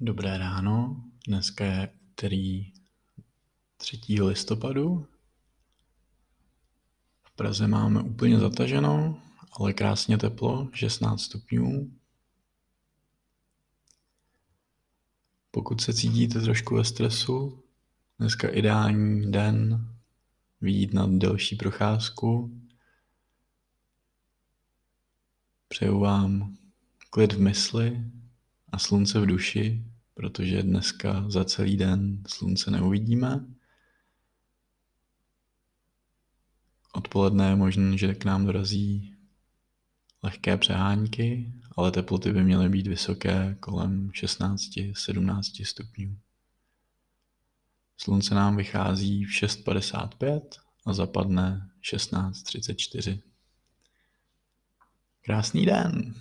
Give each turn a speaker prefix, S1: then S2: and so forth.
S1: Dobré ráno, dneska je úterý 3. listopadu. V Praze máme úplně zataženo, ale krásně teplo, 16 stupňů. Pokud se cítíte trošku ve stresu, dneska ideální den vyjít na delší procházku. Přeju vám klid v mysli a slunce v duši, protože dneska za celý den slunce neuvidíme. Odpoledne je možné, že k nám dorazí lehké přehánky, ale teploty by měly být vysoké kolem 16-17 stupňů. Slunce nám vychází v 6.55 a zapadne 16.34. Krásný den!